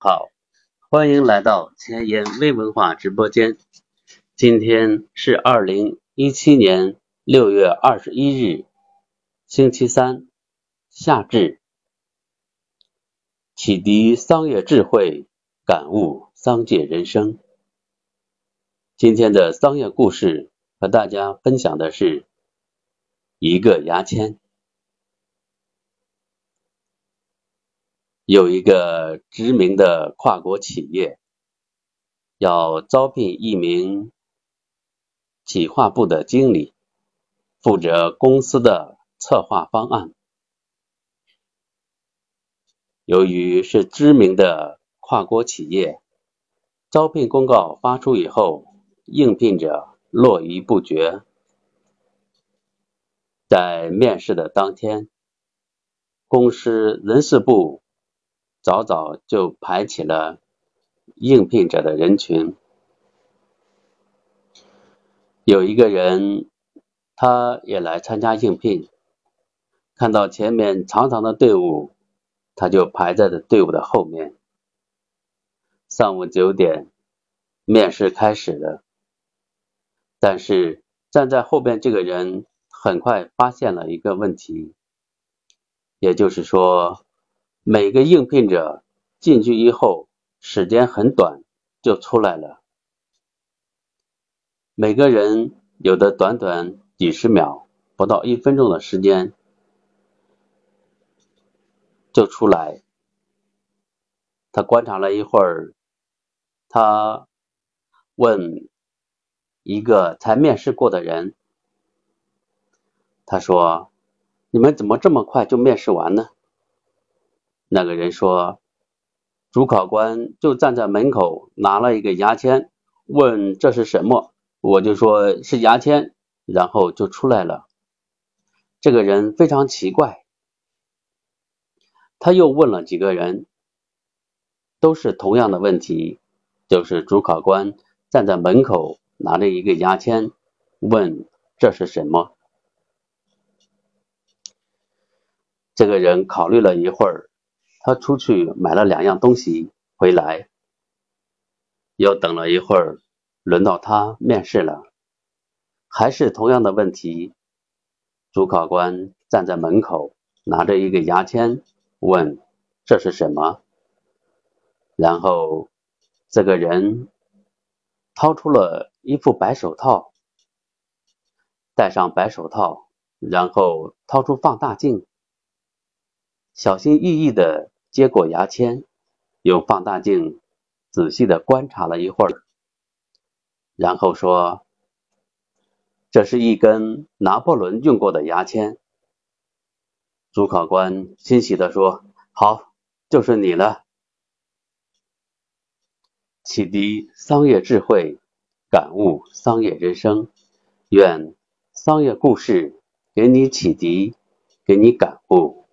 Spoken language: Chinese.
好，欢迎来到前沿微文化直播间。今天是二零一七年六月二十一日，星期三，夏至。启迪桑业智慧，感悟桑界人生。今天的桑业故事和大家分享的是一个牙签。有一个知名的跨国企业要招聘一名企划部的经理，负责公司的策划方案。由于是知名的跨国企业，招聘公告发出以后，应聘者络绎不绝。在面试的当天，公司人事部。早早就排起了应聘者的人群。有一个人，他也来参加应聘，看到前面长长的队伍，他就排在了队伍的后面。上午九点，面试开始了，但是站在后边这个人很快发现了一个问题，也就是说。每个应聘者进去以后，时间很短就出来了。每个人有的短短几十秒，不到一分钟的时间就出来。他观察了一会儿，他问一个才面试过的人：“他说，你们怎么这么快就面试完呢？”那个人说：“主考官就站在门口，拿了一个牙签，问这是什么，我就说是牙签，然后就出来了。”这个人非常奇怪，他又问了几个人，都是同样的问题，就是主考官站在门口，拿着一个牙签，问这是什么。这个人考虑了一会儿。他出去买了两样东西回来，又等了一会儿，轮到他面试了，还是同样的问题。主考官站在门口，拿着一个牙签，问：“这是什么？”然后这个人掏出了一副白手套，戴上白手套，然后掏出放大镜，小心翼翼的。接过牙签，用放大镜仔细的观察了一会儿，然后说：“这是一根拿破仑用过的牙签。”主考官欣喜地说：“好，就是你了。”启迪桑叶智慧，感悟桑叶人生，愿桑叶故事给你启迪，给你感悟。